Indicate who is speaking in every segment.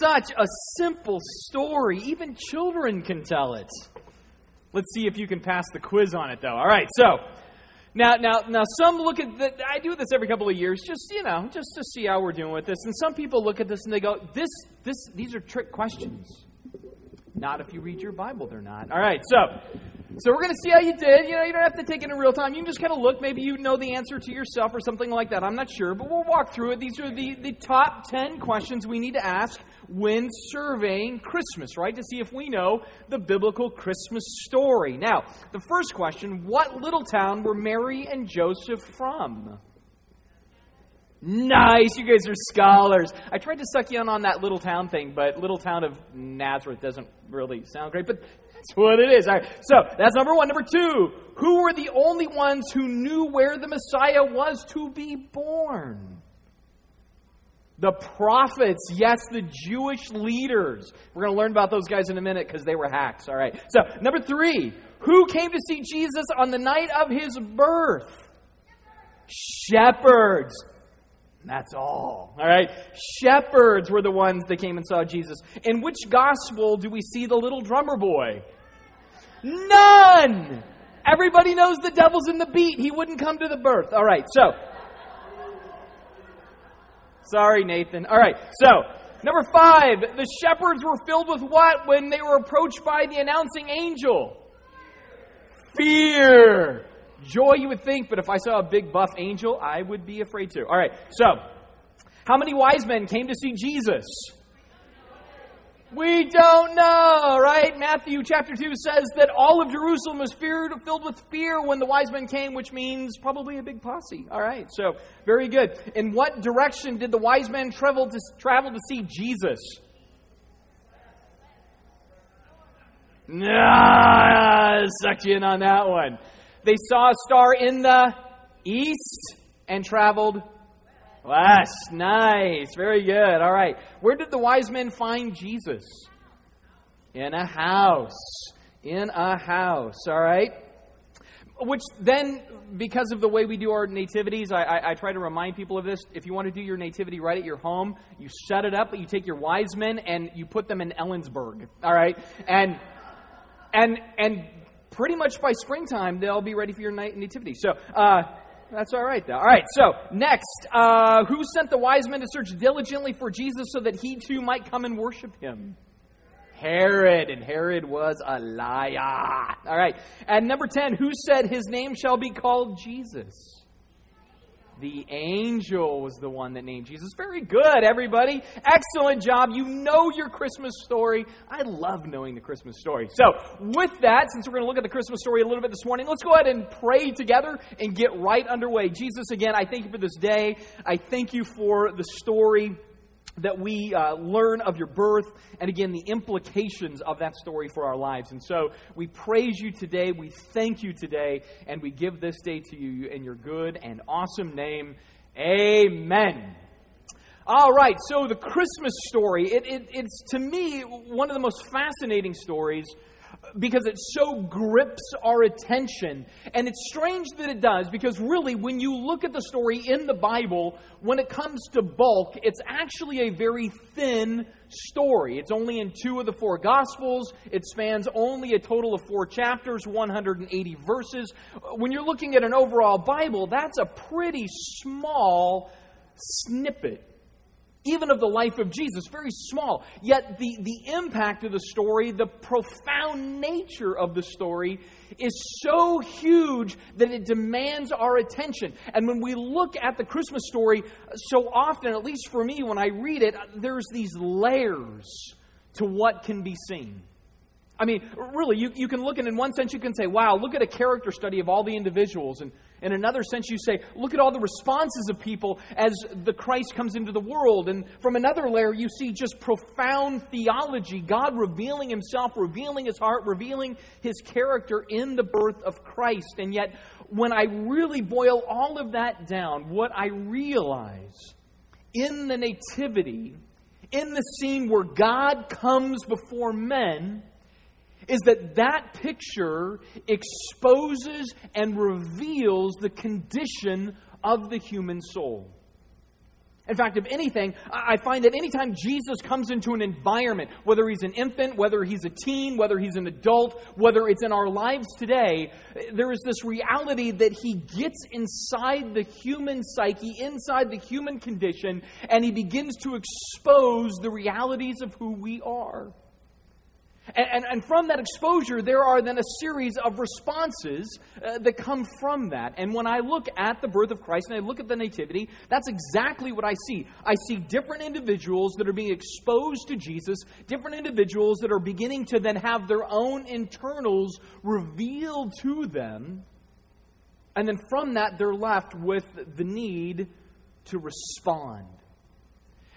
Speaker 1: Such a simple story. Even children can tell it. Let's see if you can pass the quiz on it, though. All right, so now, now, now, some look at the, I do this every couple of years, just you know, just to see how we're doing with this. And some people look at this and they go, "This, this, these are trick questions." Not if you read your Bible, they're not. All right, so so we're going to see how you did. You know, you don't have to take it in real time. You can just kind of look. Maybe you know the answer to yourself or something like that. I'm not sure, but we'll walk through it. These are the, the top 10 questions we need to ask when surveying Christmas, right? To see if we know the biblical Christmas story. Now, the first question What little town were Mary and Joseph from? Nice, you guys are scholars. I tried to suck you in on that little town thing, but little town of Nazareth doesn't really sound great. But that's what it is. All right. So that's number one. Number two, who were the only ones who knew where the Messiah was to be born? The prophets, yes, the Jewish leaders. We're going to learn about those guys in a minute because they were hacks. All right. So, number three, who came to see Jesus on the night of his birth? Shepherds. That's all. All right. Shepherds were the ones that came and saw Jesus. In which gospel do we see the little drummer boy? None. Everybody knows the devil's in the beat. He wouldn't come to the birth. All right. So, sorry, Nathan. All right. So, number five, the shepherds were filled with what when they were approached by the announcing angel? Fear. Joy, you would think, but if I saw a big buff angel, I would be afraid to. All right, so how many wise men came to see Jesus? We don't know, right? Matthew chapter 2 says that all of Jerusalem was feared, filled with fear when the wise men came, which means probably a big posse. All right, so very good. In what direction did the wise men travel to, travel to see Jesus? Nah, sucked you in on that one. They saw a star in the east and traveled west. Nice. Very good. All right. Where did the wise men find Jesus? In a house. In a house. All right. Which then, because of the way we do our nativities, I, I, I, try to remind people of this. If you want to do your nativity right at your home, you set it up, but you take your wise men and you put them in Ellensburg. All right, and and and pretty much by springtime, they'll be ready for your night nativity. So, uh, that's all right, though. All right, so next, uh, who sent the wise men to search diligently for Jesus so that he too might come and worship him? Herod, and Herod was a liar. All right, and number 10, who said his name shall be called Jesus? The angel was the one that named Jesus. Very good, everybody. Excellent job. You know your Christmas story. I love knowing the Christmas story. So, with that, since we're going to look at the Christmas story a little bit this morning, let's go ahead and pray together and get right underway. Jesus, again, I thank you for this day. I thank you for the story that we uh, learn of your birth and again the implications of that story for our lives. And so we praise you today, we thank you today, and we give this day to you in your good and awesome name. Amen. All right, so the Christmas story, it, it, it's to me one of the most fascinating stories because it so grips our attention. And it's strange that it does because, really, when you look at the story in the Bible, when it comes to bulk, it's actually a very thin story. It's only in two of the four Gospels, it spans only a total of four chapters, 180 verses. When you're looking at an overall Bible, that's a pretty small snippet even of the life of Jesus, very small. Yet the, the impact of the story, the profound nature of the story, is so huge that it demands our attention. And when we look at the Christmas story, so often, at least for me, when I read it, there's these layers to what can be seen. I mean, really, you, you can look at in one sense, you can say, wow, look at a character study of all the individuals. And in another sense, you say, look at all the responses of people as the Christ comes into the world. And from another layer, you see just profound theology, God revealing himself, revealing his heart, revealing his character in the birth of Christ. And yet, when I really boil all of that down, what I realize in the Nativity, in the scene where God comes before men, is that that picture exposes and reveals the condition of the human soul. In fact, if anything, I find that anytime Jesus comes into an environment, whether he's an infant, whether he's a teen, whether he's an adult, whether it's in our lives today, there is this reality that he gets inside the human psyche, inside the human condition, and he begins to expose the realities of who we are. And, and, and, from that exposure, there are then a series of responses uh, that come from that. And when I look at the birth of Christ and I look at the Nativity, that's exactly what I see. I see different individuals that are being exposed to Jesus, different individuals that are beginning to then have their own internals revealed to them. And then from that, they're left with the need to respond.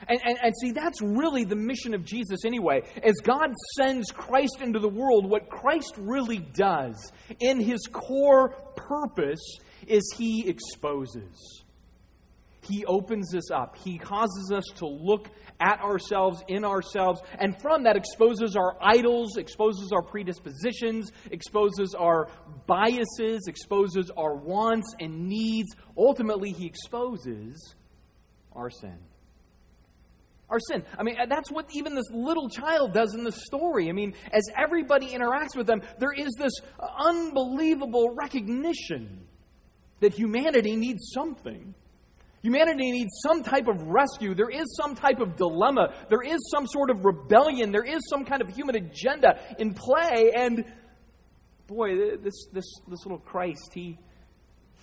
Speaker 1: And, and, and, see, that's really the mission of Jesus anyway. As God sends Christ into the world, what Christ really does in his core purpose is he exposes. He opens us up. He causes us to look at ourselves, in ourselves, and from that exposes our idols, exposes our predispositions, exposes our biases, exposes our wants and needs. Ultimately, he exposes our sin our sin. I mean, that's what even this little child does in the story. I mean, as everybody interacts with them, there is this unbelievable recognition that humanity needs something. Humanity needs some type of rescue. There is some type of dilemma. There is some sort of rebellion. There is some kind of human agenda in play. And boy, this, this, this little Christ, he,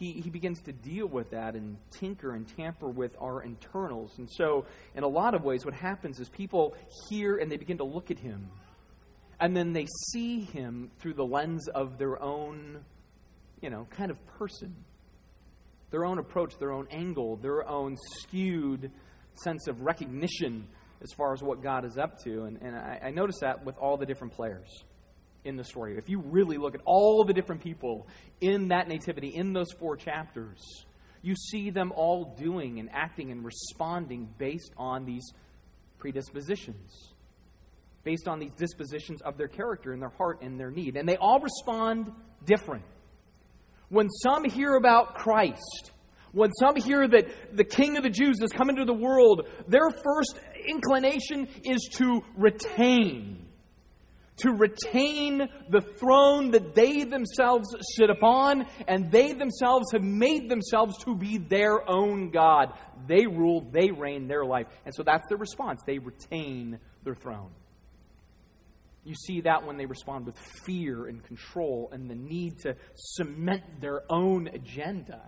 Speaker 1: he, he begins to deal with that and tinker and tamper with our internals. And so, in a lot of ways, what happens is people hear and they begin to look at him. And then they see him through the lens of their own, you know, kind of person. Their own approach, their own angle, their own skewed sense of recognition as far as what God is up to. And, and I, I notice that with all the different players in the story. If you really look at all the different people in that nativity, in those four chapters, you see them all doing and acting and responding based on these predispositions, based on these dispositions of their character and their heart and their need. And they all respond different. When some hear about Christ, when some hear that the King of the Jews has come into the world, their first inclination is to retain to retain the throne that they themselves sit upon, and they themselves have made themselves to be their own God. They rule, they reign their life. And so that's their response. They retain their throne. You see that when they respond with fear and control and the need to cement their own agenda.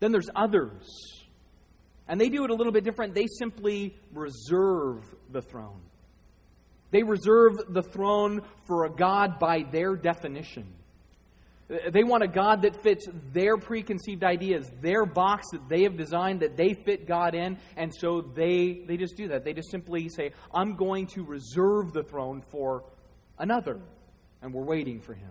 Speaker 1: Then there's others. And they do it a little bit different. They simply reserve the throne. They reserve the throne for a God by their definition. They want a God that fits their preconceived ideas, their box that they have designed, that they fit God in, and so they, they just do that. They just simply say, I'm going to reserve the throne for another, and we're waiting for him.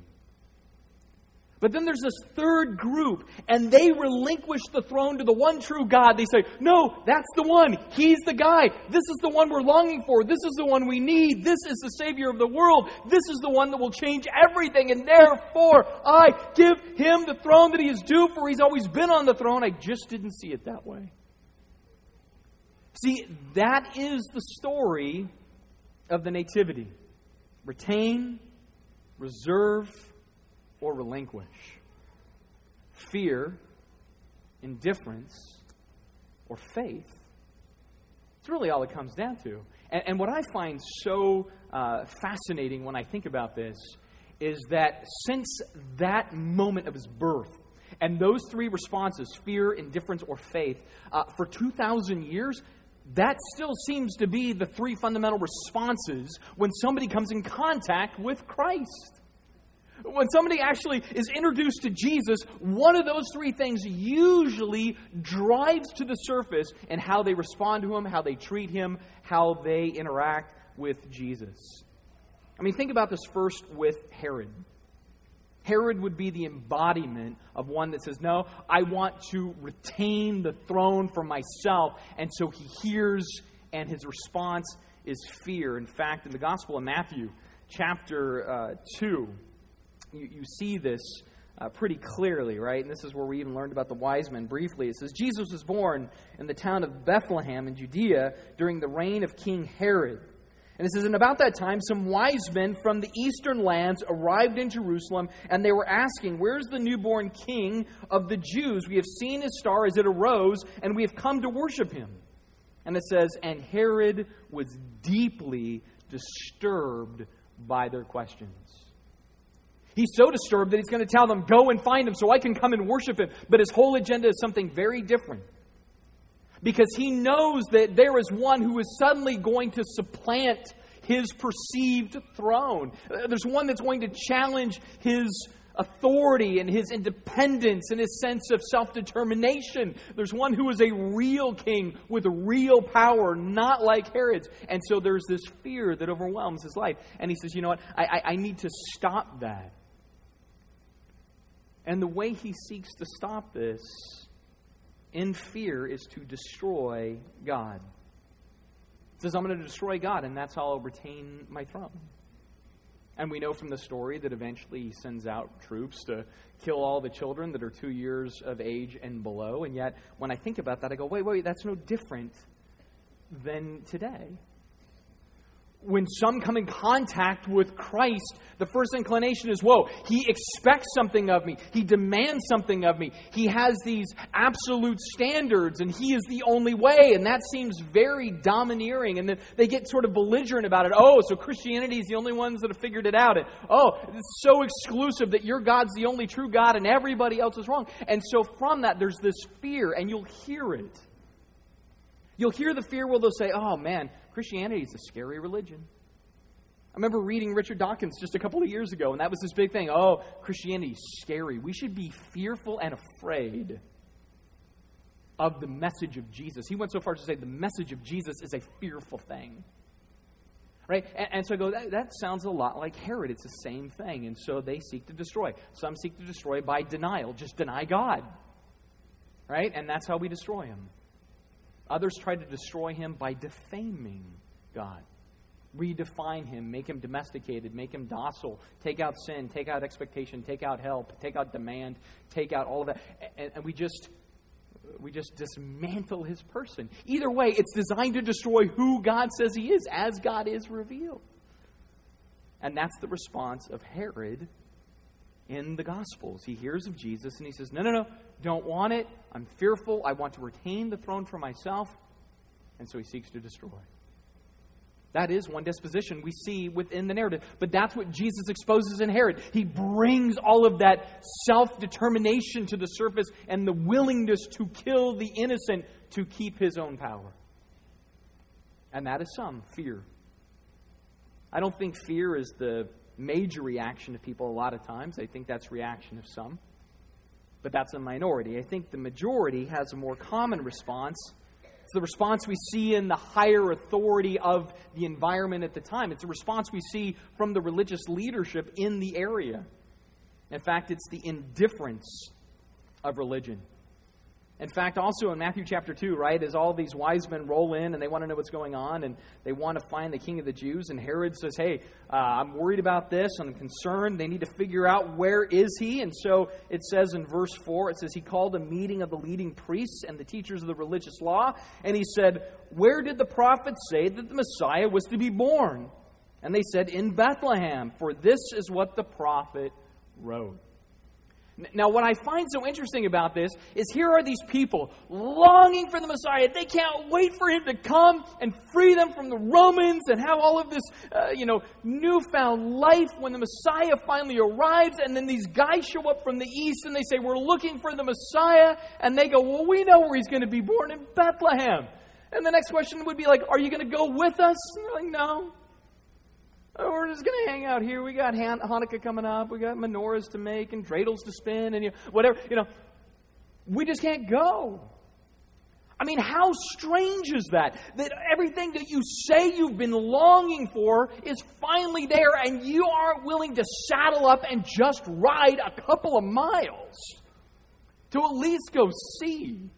Speaker 1: But then there's this third group, and they relinquish the throne to the one true God. They say, No, that's the one. He's the guy. This is the one we're longing for. This is the one we need. This is the Savior of the world. This is the one that will change everything. And therefore, I give him the throne that he is due, for he's always been on the throne. I just didn't see it that way. See, that is the story of the Nativity retain, reserve, or relinquish. Fear, indifference, or faith. It's really all it comes down to. And, and what I find so uh, fascinating when I think about this is that since that moment of his birth, and those three responses fear, indifference, or faith uh, for 2,000 years, that still seems to be the three fundamental responses when somebody comes in contact with Christ. When somebody actually is introduced to Jesus, one of those three things usually drives to the surface in how they respond to him, how they treat him, how they interact with Jesus. I mean, think about this first with Herod. Herod would be the embodiment of one that says, No, I want to retain the throne for myself. And so he hears, and his response is fear. In fact, in the Gospel of Matthew, chapter uh, 2, you, you see this uh, pretty clearly, right? And this is where we even learned about the wise men briefly. It says, Jesus was born in the town of Bethlehem in Judea during the reign of King Herod. And it says, And about that time, some wise men from the eastern lands arrived in Jerusalem, and they were asking, Where's the newborn king of the Jews? We have seen his star as it arose, and we have come to worship him. And it says, And Herod was deeply disturbed by their questions. He's so disturbed that he's going to tell them, Go and find him so I can come and worship him. But his whole agenda is something very different. Because he knows that there is one who is suddenly going to supplant his perceived throne. Uh, there's one that's going to challenge his authority and his independence and his sense of self determination. There's one who is a real king with real power, not like Herod's. And so there's this fear that overwhelms his life. And he says, You know what? I, I, I need to stop that. And the way he seeks to stop this in fear is to destroy God. He says, I'm going to destroy God, and that's how I'll retain my throne. And we know from the story that eventually he sends out troops to kill all the children that are two years of age and below. And yet, when I think about that, I go, wait, wait, that's no different than today when some come in contact with Christ, the first inclination is, whoa, he expects something of me. He demands something of me. He has these absolute standards, and he is the only way. And that seems very domineering. And then they get sort of belligerent about it. Oh, so Christianity is the only ones that have figured it out. And, oh, it's so exclusive that your God's the only true God and everybody else is wrong. And so from that, there's this fear, and you'll hear it. You'll hear the fear where they'll say, oh man, Christianity is a scary religion. I remember reading Richard Dawkins just a couple of years ago, and that was this big thing. Oh, Christianity is scary. We should be fearful and afraid of the message of Jesus. He went so far as to say the message of Jesus is a fearful thing. Right? And, and so I go, that, that sounds a lot like Herod. It's the same thing. And so they seek to destroy. Some seek to destroy by denial, just deny God. Right? And that's how we destroy him. Others try to destroy him by defaming God. Redefine him, make him domesticated, make him docile, take out sin, take out expectation, take out help, take out demand, take out all of that. And, and we just we just dismantle his person. Either way, it's designed to destroy who God says he is, as God is revealed. And that's the response of Herod in the Gospels. He hears of Jesus and he says, No, no, no, don't want it. I'm fearful. I want to retain the throne for myself. And so he seeks to destroy. That is one disposition we see within the narrative. But that's what Jesus exposes in Herod. He brings all of that self determination to the surface and the willingness to kill the innocent to keep his own power. And that is some fear. I don't think fear is the major reaction of people a lot of times. I think that's reaction of some. But that's a minority. I think the majority has a more common response. It's the response we see in the higher authority of the environment at the time. It's a response we see from the religious leadership in the area. In fact, it's the indifference of religion. In fact, also in Matthew chapter 2, right, as all these wise men roll in and they want to know what's going on and they want to find the king of the Jews, and Herod says, Hey, uh, I'm worried about this, I'm concerned. They need to figure out where is he. And so it says in verse 4, it says, He called a meeting of the leading priests and the teachers of the religious law, and he said, Where did the prophets say that the Messiah was to be born? And they said, In Bethlehem, for this is what the prophet wrote. Now, what I find so interesting about this is here are these people longing for the Messiah. They can't wait for him to come and free them from the Romans and have all of this, uh, you know, newfound life when the Messiah finally arrives. And then these guys show up from the east and they say, We're looking for the Messiah. And they go, Well, we know where he's going to be born in Bethlehem. And the next question would be like, Are you going to go with us? And they're like, No. Oh, we're just going to hang out here. We got Han- Hanukkah coming up. We got menorahs to make and dreidels to spin and you know, whatever. You know, we just can't go. I mean, how strange is that? That everything that you say you've been longing for is finally there, and you aren't willing to saddle up and just ride a couple of miles to at least go see.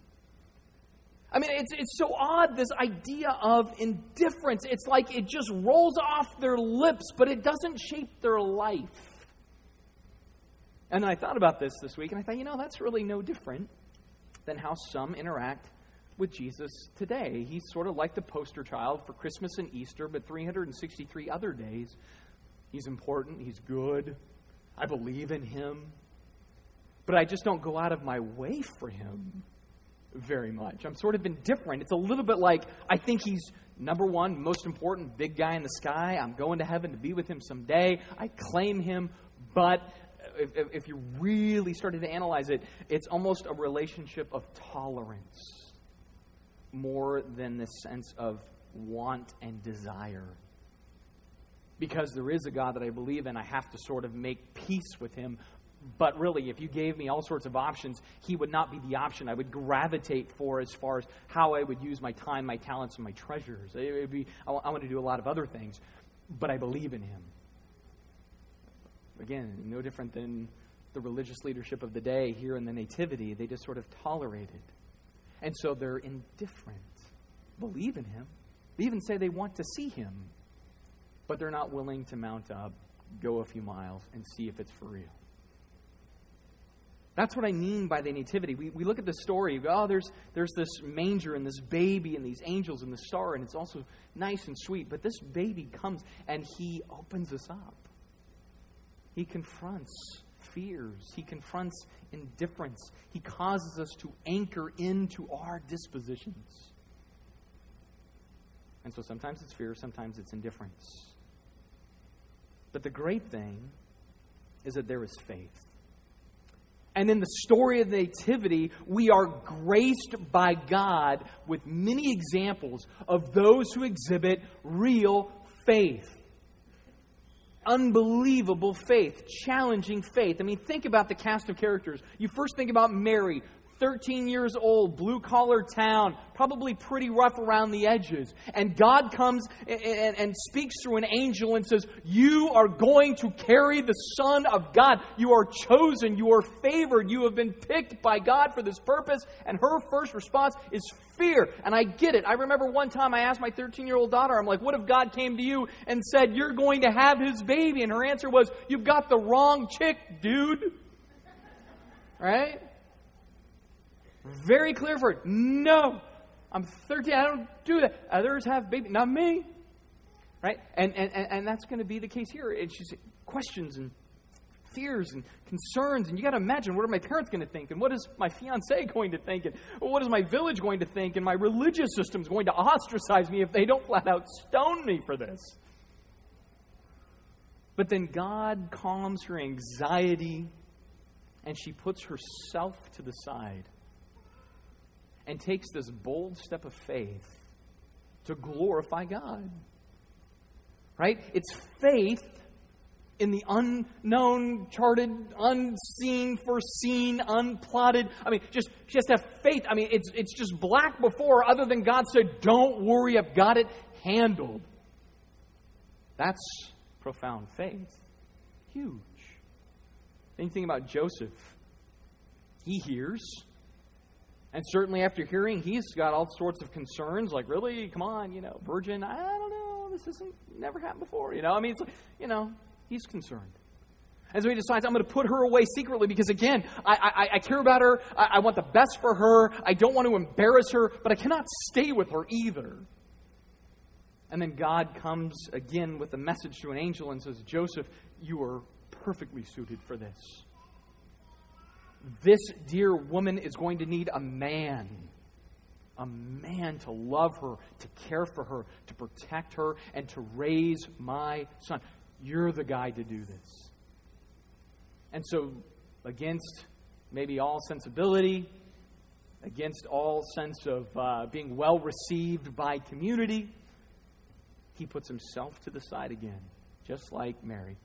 Speaker 1: I mean, it's, it's so odd, this idea of indifference. It's like it just rolls off their lips, but it doesn't shape their life. And I thought about this this week, and I thought, you know, that's really no different than how some interact with Jesus today. He's sort of like the poster child for Christmas and Easter, but 363 other days. He's important, he's good. I believe in him. But I just don't go out of my way for him very much. I'm sort of indifferent. It's a little bit like I think he's number one, most important, big guy in the sky. I'm going to heaven to be with him someday. I claim him, but if, if you really started to analyze it, it's almost a relationship of tolerance more than the sense of want and desire. Because there is a God that I believe in, I have to sort of make peace with him. But really, if you gave me all sorts of options, he would not be the option I would gravitate for as far as how I would use my time, my talents, and my treasures. It would be, I want to do a lot of other things, but I believe in him. Again, no different than the religious leadership of the day here in the Nativity. They just sort of tolerate it. And so they're indifferent. Believe in him. They even say they want to see him, but they're not willing to mount up, go a few miles, and see if it's for real. That's what I mean by the nativity. We, we look at the story, oh, there's, there's this manger and this baby and these angels and the star, and it's also nice and sweet. But this baby comes and he opens us up. He confronts fears, he confronts indifference, he causes us to anchor into our dispositions. And so sometimes it's fear, sometimes it's indifference. But the great thing is that there is faith. And in the story of the Nativity, we are graced by God with many examples of those who exhibit real faith unbelievable faith, challenging faith. I mean, think about the cast of characters. You first think about Mary, 13 years old, blue collar town, probably pretty rough around the edges. And God comes and, and, and, speaks through an angel and says, You are going to carry the Son of God. You are chosen. You are favored. You have been picked by God for this purpose. And her first response is fear. And I get it. I remember one time I asked my 13 year old daughter, I'm like, What if God came to you and said, You're going to have his baby? And her answer was, You've got the wrong chick, dude. Right? Very clear for it. No, I'm 13. I don't do that. Others have baby, not me. Right? And, and, and that's going to be the case here. It's just questions and fears and concerns. And you got to imagine what are my parents going to think? And what is my fiance going to think? And what is my village going to think? And my religious system is going to ostracize me if they don't flat out stone me for this. But then God calms her anxiety and she puts herself to the side and takes this bold step of faith to glorify God. Right? It's faith in the unknown, charted, unseen, foreseen, unplotted. I mean, just, just have faith. I mean, it's, it's just black before, other than God said, Don't worry, I've got it handled. That's profound faith. Huge. Anything about Joseph? He hears and certainly after hearing, he's got all sorts of concerns, like, really? Come on, you know, virgin, I don't know, this isn't, never happened before, you know? I mean, it's like, you know, he's concerned. And so he decides, I'm going to put her away secretly because, again, I, I, I care about her. I, I want the best for her. I don't want to embarrass her, but I cannot stay with her either. And then God comes again with a message to an angel and says, Joseph, you are perfectly suited for this this dear woman is going to need a man. A man to love her, to care for her, to protect her, and to raise my son. You're the guy to do this. And so, against maybe all sensibility, against all sense of uh, being well received by community, he puts himself to the side again, just like Mary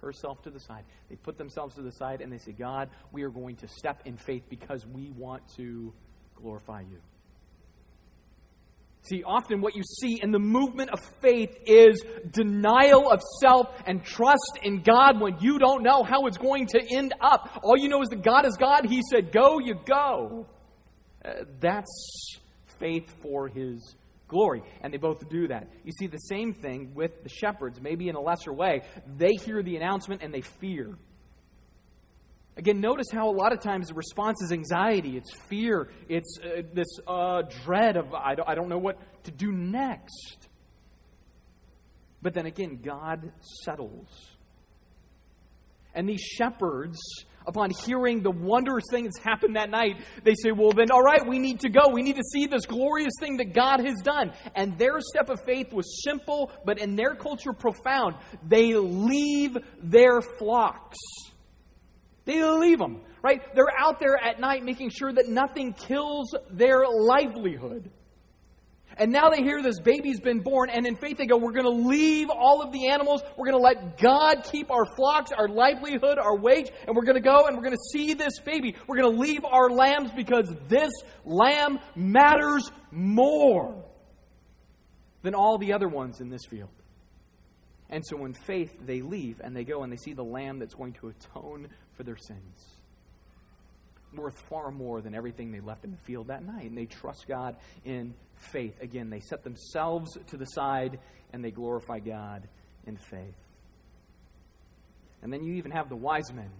Speaker 1: herself to the side. They put themselves to the side and they say, God, we are going to step in faith because we want to glorify you. See, often what you see in the movement of faith is denial of self and trust in God when you don't know how it's going to end up. All you know is that God is God. He said, Go, you go. Uh, that's faith for His glory. And they both do that. You see the same thing with the shepherds, maybe in a lesser way. They hear the announcement and they fear. Again, notice how a lot of times the response is anxiety, it's fear, it's uh, this uh, dread of, I don't, I don't know what to do next. But then again, God settles. And these shepherds, upon hearing the wondrous thing that's happened that night, they say, Well, then, all right, we need to go. We need to see this glorious thing that God has done. And their step of faith was simple, but in their culture, profound. They leave their flocks. They leave them, right? They're out there at night making sure that nothing kills their livelihood. And now they hear this baby's been born, and in faith they go, We're going to leave all of the animals. We're going to let God keep our flocks, our livelihood, our wage, and we're going to go and we're going to see this baby. We're going to leave our lambs because this lamb matters more than all the other ones in this field. And so in faith, they leave and they go and they see the lamb that's going to atone for their sins. Worth far more than everything they left in the field that night. And they trust God in faith. Again, they set themselves to the side and they glorify God in faith. And then you even have the wise men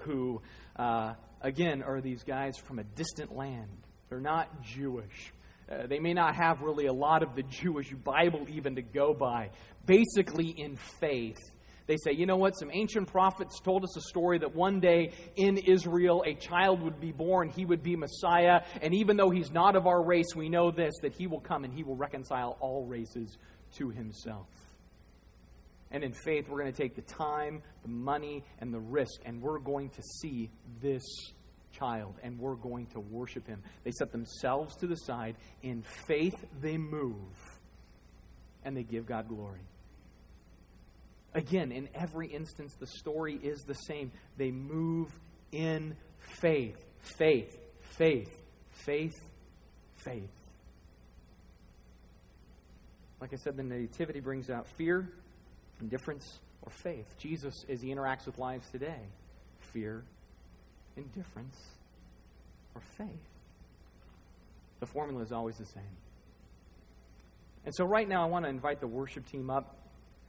Speaker 1: who, uh, again, are these guys from a distant land. They're not Jewish. Uh, they may not have really a lot of the Jewish Bible even to go by. Basically, in faith, they say, you know what? Some ancient prophets told us a story that one day in Israel a child would be born, he would be Messiah, and even though he's not of our race, we know this that he will come and he will reconcile all races to himself. And in faith, we're going to take the time, the money, and the risk, and we're going to see this child and we're going to worship him. They set themselves to the side. In faith, they move and they give God glory. Again, in every instance, the story is the same. They move in faith, faith, faith, faith, faith. Like I said, the nativity brings out fear, indifference, or faith. Jesus, as he interacts with lives today, fear, indifference, or faith. The formula is always the same. And so, right now, I want to invite the worship team up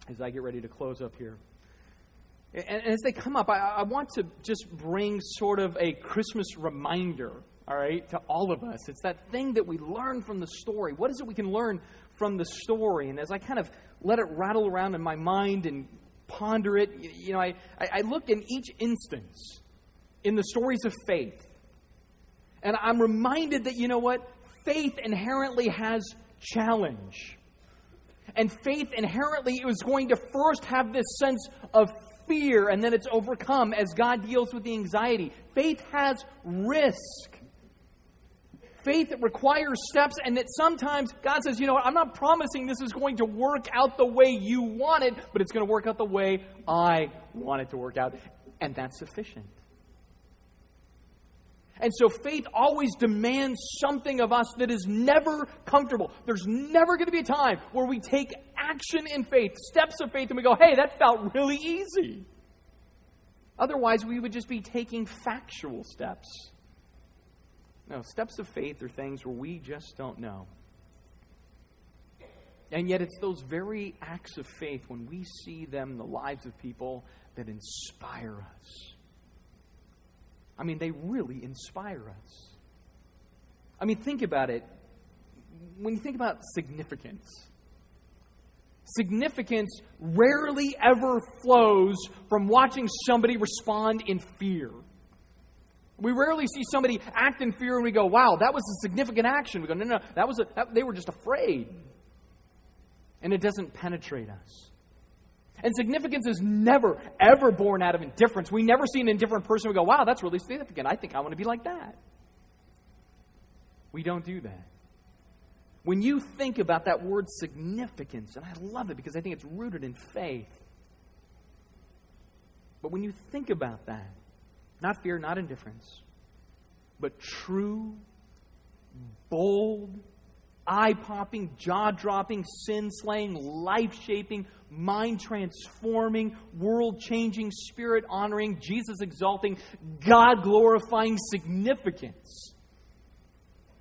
Speaker 1: as I get ready to close up here. And, as they come up, I, want to just bring sort of a Christmas reminder, all right, to all of us. It's that thing that we learn from the story. What is it we can learn from the story? And as I kind of let it rattle around in my mind and ponder it, you know, I, I look in each instance in the stories of faith. And I'm reminded that, you know what? Faith inherently has challenge. And faith inherently is going to first have this sense of fear, and then it's overcome as God deals with the anxiety. Faith has risk. Faith requires steps, and that sometimes God says, you know what, I'm not promising this is going to work out the way you want it, but it's going to work out the way I want it to work out. And that's sufficient. And so faith always demands something of us that is never comfortable. There's never going to be a time where we take action in faith, steps of faith, and we go, hey, that felt really easy. Otherwise, we would just be taking factual steps. No, steps of faith are things where we just don't know. And yet, it's those very acts of faith when we see them in the lives of people that inspire us. I mean, they really inspire us. I mean, think about it. When you think about significance, significance rarely ever flows from watching somebody respond in fear. We rarely see somebody act in fear and we go, wow, that was a significant action. We go, no, no, that was a, that, they were just afraid. And it doesn't penetrate us. And significance is never, ever born out of indifference. We never see an indifferent person and go, wow, that's really significant. I think I want to be like that. We don't do that. When you think about that word significance, and I love it because I think it's rooted in faith. But when you think about that, not fear, not indifference, but true, bold, eye popping, jaw dropping, sin slaying, life shaping, mind transforming, world changing, spirit honoring, Jesus exalting, God glorifying significance.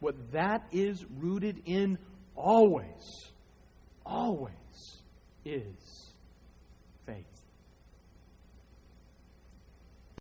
Speaker 1: What that is rooted in always, always is